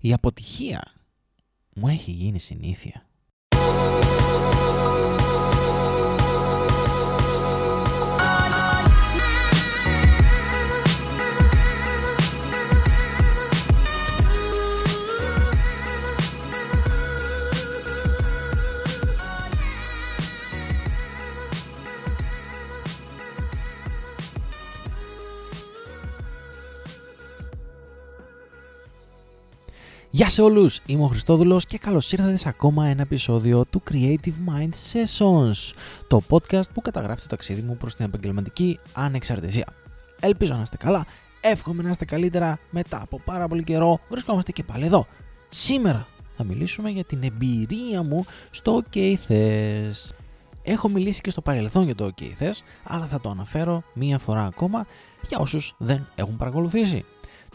Η αποτυχία μου έχει γίνει συνήθεια. Γεια σε όλους, είμαι ο Χριστόδουλος και καλώς ήρθατε σε ακόμα ένα επεισόδιο του Creative Mind Sessions, το podcast που καταγράφει το ταξίδι μου προς την επαγγελματική ανεξαρτησία. Ελπίζω να είστε καλά, εύχομαι να είστε καλύτερα μετά από πάρα πολύ καιρό, βρισκόμαστε και πάλι εδώ. Σήμερα θα μιλήσουμε για την εμπειρία μου στο OK Έχω μιλήσει και στο παρελθόν για το OK αλλά θα το αναφέρω μία φορά ακόμα για όσους δεν έχουν παρακολουθήσει.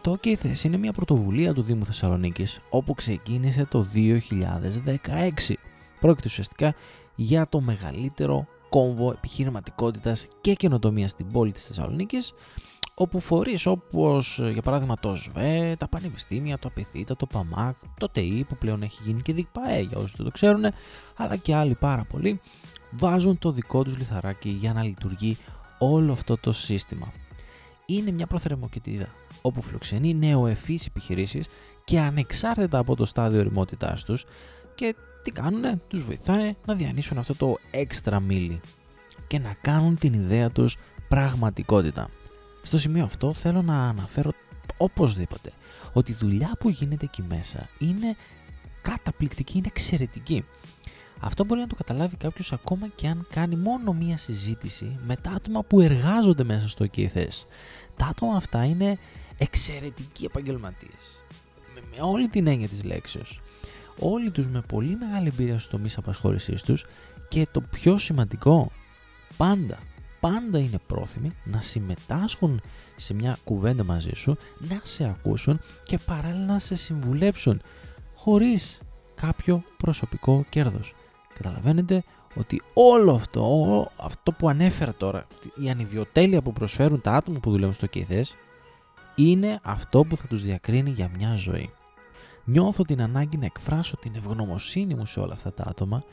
Το OK είναι μια πρωτοβουλία του Δήμου Θεσσαλονίκης όπου ξεκίνησε το 2016. Πρόκειται ουσιαστικά για το μεγαλύτερο κόμβο επιχειρηματικότητας και καινοτομίας στην πόλη της Θεσσαλονίκης όπου φορείς όπως για παράδειγμα το ΣΒΕ, τα πανεπιστήμια, το ΑΠΕΘΙΤΑ, το ΠΑΜΑΚ, το ΤΕΙ που πλέον έχει γίνει και ΔΙΚΠΑΕ για όσους δεν το ξέρουν αλλά και άλλοι πάρα πολλοί βάζουν το δικό τους λιθαράκι για να λειτουργεί όλο αυτό το σύστημα. Είναι μια προθερμοκοιτίδα όπου φιλοξενεί νεοεφείς επιχειρήσεις και ανεξάρτητα από το στάδιο ερημότητάς τους και τι κάνουνε, τους βοηθάνε να διανύσουν αυτό το έξτρα μίλι και να κάνουν την ιδέα τους πραγματικότητα. Στο σημείο αυτό θέλω να αναφέρω οπωσδήποτε ότι η δουλειά που γίνεται εκεί μέσα είναι καταπληκτική, είναι εξαιρετική. Αυτό μπορεί να το καταλάβει κάποιος ακόμα και αν κάνει μόνο μία συζήτηση με τα άτομα που εργάζονται μέσα στο ΚΕΘΕΣ. Τα άτομα αυτά είναι εξαιρετικοί επαγγελματίες. Με, με όλη την έννοια της λέξεως. Όλοι τους με πολύ μεγάλη εμπειρία στους τομείς απασχόλησής τους και το πιο σημαντικό, πάντα, πάντα είναι πρόθυμοι να συμμετάσχουν σε μια κουβέντα μαζί σου, να σε ακούσουν και παράλληλα να σε συμβουλέψουν χωρίς κάποιο προσωπικό κέρδος. Καταλαβαίνετε ότι όλο αυτό, αυτό που ανέφερα τώρα, η ανιδιοτέλεια που προσφέρουν τα άτομα που δουλεύουν στο ΚΕΘΕΣ, είναι αυτό που θα τους διακρίνει για μια ζωή. Νιώθω την ανάγκη να εκφράσω την ευγνωμοσύνη μου σε όλα αυτά τα άτομα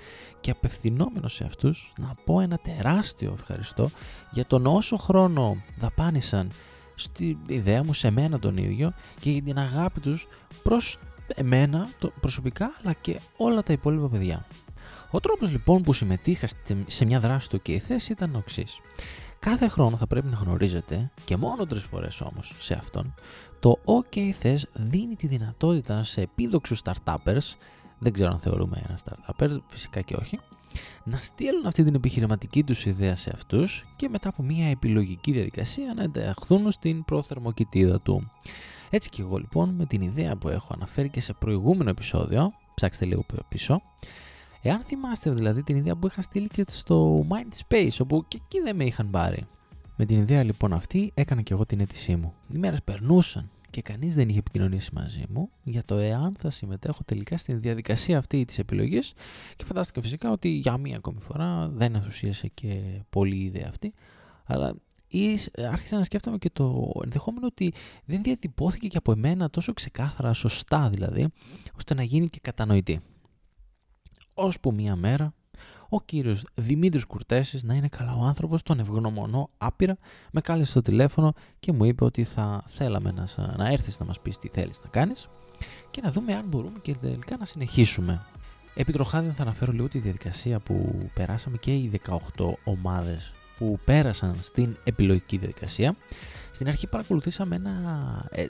και απευθυνόμενο σε αυτούς να πω ένα τεράστιο ευχαριστώ για τον όσο χρόνο δαπάνησαν στη ιδέα μου σε μένα τον ίδιο και για την αγάπη τους προς εμένα το προσωπικά αλλά και όλα τα υπόλοιπα παιδιά. Ο τρόπος λοιπόν που συμμετείχα σε μια δράση του και η θέση ήταν ο εξής. Κάθε χρόνο θα πρέπει να γνωρίζετε, και μόνο τρεις φορές όμως σε αυτόν, το OK θες δίνει τη δυνατότητα σε επίδοξους startuppers, δεν ξέρω αν θεωρούμε ένα startupper, φυσικά και όχι, να στείλουν αυτή την επιχειρηματική τους ιδέα σε αυτούς και μετά από μια επιλογική διαδικασία να ενταχθούν στην προθερμοκοιτίδα του. Έτσι και εγώ λοιπόν με την ιδέα που έχω αναφέρει και σε προηγούμενο επεισόδιο, ψάξτε λίγο πίσω, Εάν θυμάστε δηλαδή την ιδέα που είχα στείλει και στο Mindspace, όπου και εκεί δεν με είχαν πάρει. Με την ιδέα λοιπόν αυτή έκανα και εγώ την αίτησή μου. Οι μέρες περνούσαν και κανείς δεν είχε επικοινωνήσει μαζί μου για το εάν θα συμμετέχω τελικά στην διαδικασία αυτή της επιλογής και φαντάστηκα φυσικά ότι για μία ακόμη φορά δεν ενθουσίασε και πολύ η ιδέα αυτή αλλά ή άρχισα να σκέφτομαι και το ενδεχόμενο ότι δεν διατυπώθηκε και από εμένα τόσο ξεκάθαρα, σωστά δηλαδή, ώστε να γίνει και κατανοητή ώσπου μία μέρα ο κύριος Δημήτρης Κουρτέσης να είναι καλά ο άνθρωπος, τον ευγνωμονώ άπειρα, με κάλεσε στο τηλέφωνο και μου είπε ότι θα θέλαμε να, να έρθεις να μας πεις τι θέλεις να κάνεις και να δούμε αν μπορούμε και τελικά να συνεχίσουμε. Επί θα αναφέρω λίγο τη διαδικασία που περάσαμε και οι 18 ομάδες που πέρασαν στην επιλογική διαδικασία. Στην αρχή παρακολουθήσαμε ένα ε,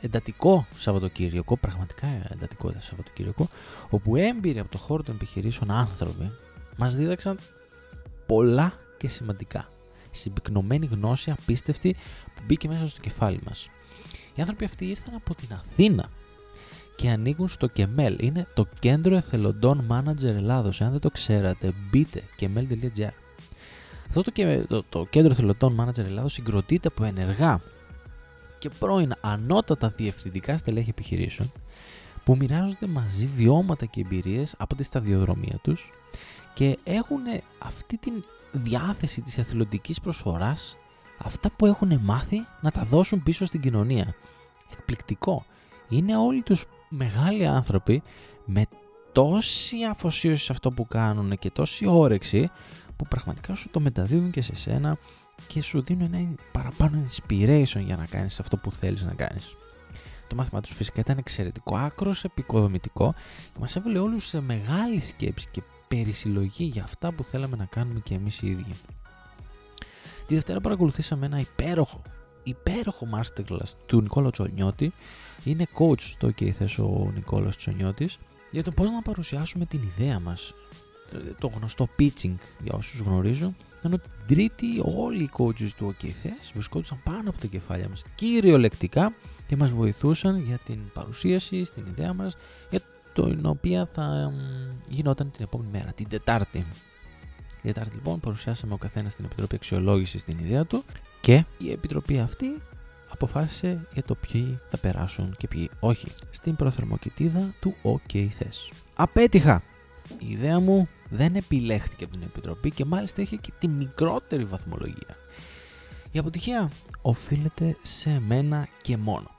εντατικό Σαββατοκύριακο, πραγματικά εντατικό Σαββατοκύριακο, όπου έμπειροι από το χώρο των επιχειρήσεων άνθρωποι μας δίδαξαν πολλά και σημαντικά. Συμπυκνωμένη γνώση απίστευτη που μπήκε μέσα στο κεφάλι μας. Οι άνθρωποι αυτοί ήρθαν από την Αθήνα και ανήκουν στο Κεμέλ. Είναι το κέντρο εθελοντών manager Ελλάδος. Αν δεν το ξέρατε, μπείτε kemel.gr. Αυτό το, το, το κέντρο θελωτών Manager Ελλάδος συγκροτείται από ενεργά και πρώην ανώτατα διευθυντικά στελέχη επιχειρήσεων που μοιράζονται μαζί βιώματα και εμπειρίες από τη σταδιοδρομία τους και έχουν αυτή τη διάθεση της εθελοντικής προσφοράς αυτά που έχουν μάθει να τα δώσουν πίσω στην κοινωνία. Εκπληκτικό. Είναι όλοι τους μεγάλοι άνθρωποι με τόση αφοσίωση σε αυτό που κάνουν και τόση όρεξη που πραγματικά σου το μεταδίδουν και σε σένα και σου δίνουν ένα παραπάνω inspiration για να κάνεις αυτό που θέλεις να κάνεις. Το μάθημά τους φυσικά ήταν εξαιρετικό, άκρος επικοδομητικό και μας έβαλε όλους σε μεγάλη σκέψη και περισυλλογή για αυτά που θέλαμε να κάνουμε και εμείς οι ίδιοι. Τη Δευτέρα παρακολουθήσαμε ένα υπέροχο, υπέροχο masterclass του Νικόλα Τσονιώτη. Είναι coach στο OK ο Νικόλας Τσονιώτης για το πώς να παρουσιάσουμε την ιδέα μας. Το γνωστό pitching για όσους γνωρίζω ήταν ότι την Τρίτη όλοι οι coaches του OK βρισκόντουσαν πάνω από τα κεφάλια μας κυριολεκτικά και μας βοηθούσαν για την παρουσίαση στην ιδέα μας για την οποία θα γινόταν την επόμενη μέρα, την Τετάρτη. Την Τετάρτη λοιπόν παρουσιάσαμε ο καθένας στην Επιτροπή Αξιολόγησης την ιδέα του και η Επιτροπή αυτή αποφάσισε για το ποιοι θα περάσουν και ποιοι όχι στην προθερμοκοιτίδα του OK Θες. Απέτυχα! Η ιδέα μου δεν επιλέχθηκε από την Επιτροπή και μάλιστα είχε και τη μικρότερη βαθμολογία. Η αποτυχία οφείλεται σε μένα και μόνο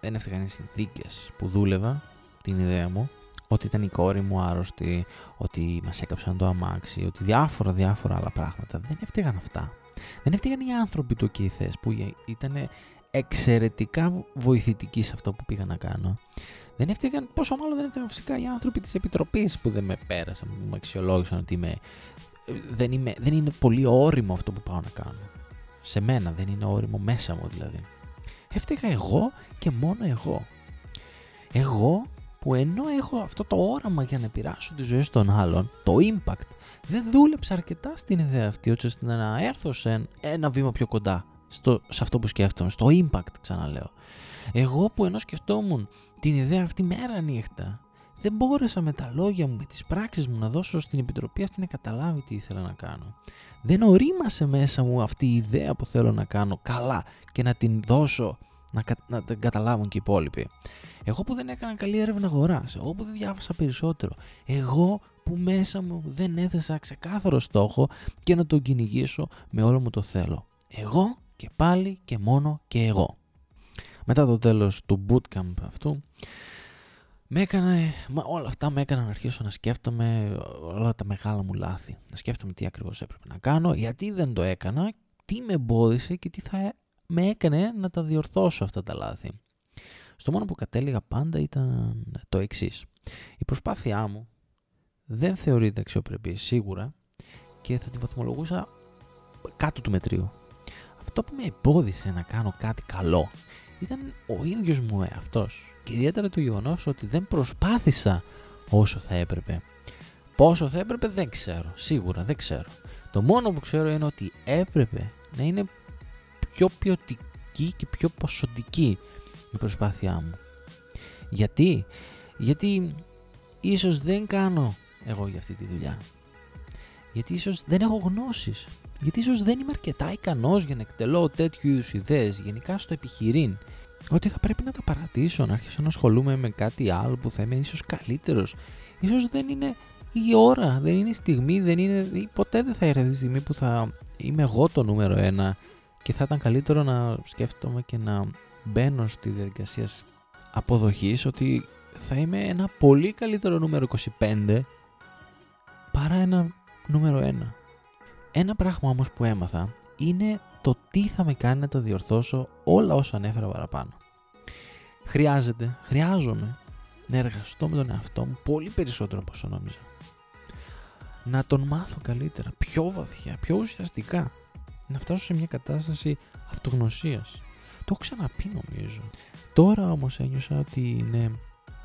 δεν έφταιγαν οι συνθήκες που δούλευα την ιδέα μου, ότι ήταν η κόρη μου άρρωστη, ότι μας έκαψαν το αμάξι, ότι διάφορα διάφορα άλλα πράγματα. Δεν έφταιγαν αυτά. Δεν έφταιγαν οι άνθρωποι του ΚΙΘΕΣ που ήταν εξαιρετικά βοηθητικοί σε αυτό που πήγα να κάνω. Δεν έφταιγαν, πόσο μάλλον δεν έφταιγαν φυσικά οι άνθρωποι της Επιτροπής που δεν με πέρασαν, που με αξιολόγησαν ότι είμαι, δεν, είμαι, δεν είναι πολύ όριμο αυτό που πάω να κάνω. Σε μένα δεν είναι όριμο μέσα μου δηλαδή. Έφταιγα εγώ και μόνο εγώ. Εγώ που ενώ έχω αυτό το όραμα για να επηρεάσω τη ζωή των άλλων, το impact, δεν δούλεψα αρκετά στην ιδέα αυτή, ώστε να έρθω σε ένα βήμα πιο κοντά στο, σε αυτό που σκέφτομαι, στο impact ξαναλέω. Εγώ που ενώ σκεφτόμουν την ιδέα αυτή μέρα νύχτα, δεν μπόρεσα με τα λόγια μου, με τις πράξεις μου να δώσω στην Επιτροπή αυτή να καταλάβει τι ήθελα να κάνω. Δεν ορίμασε μέσα μου αυτή η ιδέα που θέλω να κάνω καλά και να την δώσω να, να την καταλάβουν και οι υπόλοιποι. Εγώ που δεν έκανα καλή έρευνα αγοράς, εγώ που δεν διάβασα περισσότερο, εγώ που μέσα μου δεν έθεσα ξεκάθαρο στόχο και να τον κυνηγήσω με όλο μου το θέλω. Εγώ και πάλι και μόνο και εγώ. Μετά το τέλος του bootcamp αυτού, με έκανε, όλα αυτά με έκαναν να αρχίσω να σκέφτομαι όλα τα μεγάλα μου λάθη. Να σκέφτομαι τι ακριβώς έπρεπε να κάνω, γιατί δεν το έκανα, τι με εμπόδισε και τι θα με έκανε να τα διορθώσω αυτά τα λάθη. Στο μόνο που κατέληγα πάντα ήταν το εξής. Η προσπάθειά μου δεν θεωρείται αξιοπρεπή σίγουρα και θα τη βαθμολογούσα κάτω του μετρίου. Αυτό που με εμπόδισε να κάνω κάτι καλό ήταν ο ίδιος μου εαυτός και ιδιαίτερα το γεγονός ότι δεν προσπάθησα όσο θα έπρεπε. Πόσο θα έπρεπε δεν ξέρω, σίγουρα δεν ξέρω. Το μόνο που ξέρω είναι ότι έπρεπε να είναι πιο ποιοτική και πιο ποσοτική η προσπάθειά μου. Γιατί; Γιατί ίσως δεν κάνω εγώ για αυτή τη δουλειά. Γιατί ίσως δεν έχω γνώσεις. Γιατί ίσως δεν είμαι αρκετά ικανός για να εκτελώ τέτοιου είδους ιδέες γενικά στο επιχειρήν. Ότι θα πρέπει να τα παρατήσω, να αρχίσω να ασχολούμαι με κάτι άλλο που θα είμαι ίσως καλύτερος. Ίσως δεν είναι η ώρα, δεν είναι η στιγμή, δεν είναι, ποτέ δεν θα έρθει η στιγμή που θα είμαι εγώ το νούμερο ένα και θα ήταν καλύτερο να σκέφτομαι και να μπαίνω στη διαδικασία αποδοχής ότι θα είμαι ένα πολύ καλύτερο νούμερο 25 παρά ένα νούμερο 1. Ένα πράγμα όμως που έμαθα είναι το τι θα με κάνει να τα διορθώσω όλα όσα ανέφερα παραπάνω. Χρειάζεται, χρειάζομαι να εργαστώ με τον εαυτό μου πολύ περισσότερο από όσο νόμιζα. Να τον μάθω καλύτερα, πιο βαθιά, πιο ουσιαστικά να φτάσω σε μια κατάσταση αυτογνωσίας. Το έχω ξαναπεί νομίζω. Τώρα όμως ένιωσα ότι είναι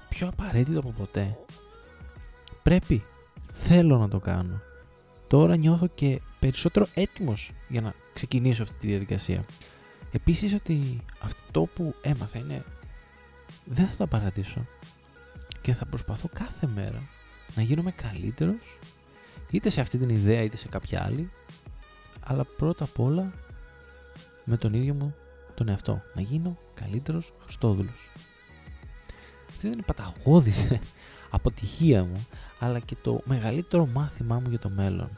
πιο απαραίτητο από ποτέ. Πρέπει. Θέλω να το κάνω. Τώρα νιώθω και περισσότερο έτοιμος για να ξεκινήσω αυτή τη διαδικασία. Επίσης ότι αυτό που έμαθα είναι δεν θα τα παρατήσω και θα προσπαθώ κάθε μέρα να γίνομαι καλύτερος είτε σε αυτή την ιδέα είτε σε κάποια άλλη αλλά πρώτα απ' όλα με τον ίδιο μου τον εαυτό. Να γίνω καλύτερος Χριστόδουλος. Αυτή είναι η παταγώδης αποτυχία μου, αλλά και το μεγαλύτερο μάθημά μου για το μέλλον.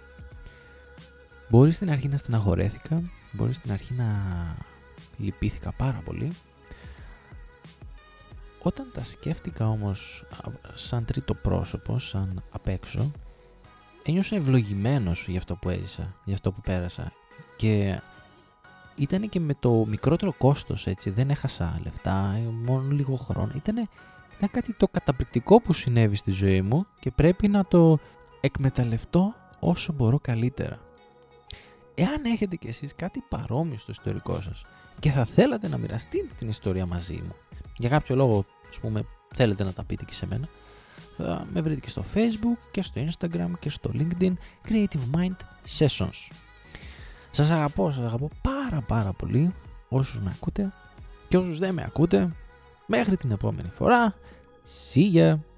Μπορεί στην αρχή να στεναχωρέθηκα, μπορεί στην αρχή να λυπήθηκα πάρα πολύ, Όταν τα σκέφτηκα όμως σαν τρίτο πρόσωπο, σαν απ' έξω, ένιωσα ευλογημένος για αυτό που έζησα, για αυτό που πέρασα και ήταν και με το μικρότερο κόστος έτσι, δεν έχασα λεφτά, μόνο λίγο χρόνο. Ήτανε, ήταν κάτι το καταπληκτικό που συνέβη στη ζωή μου και πρέπει να το εκμεταλλευτώ όσο μπορώ καλύτερα. Εάν έχετε κι εσείς κάτι παρόμοιο στο ιστορικό σας και θα θέλατε να μοιραστείτε την ιστορία μαζί μου, για κάποιο λόγο, ας πούμε, θέλετε να τα πείτε και σε μένα, θα με βρείτε και στο facebook και στο instagram και στο linkedin Creative Mind Sessions. Σας αγαπώ, σας αγαπώ πάρα πάρα πολύ όσους με ακούτε και όσους δεν με ακούτε. Μέχρι την επόμενη φορά. See ya!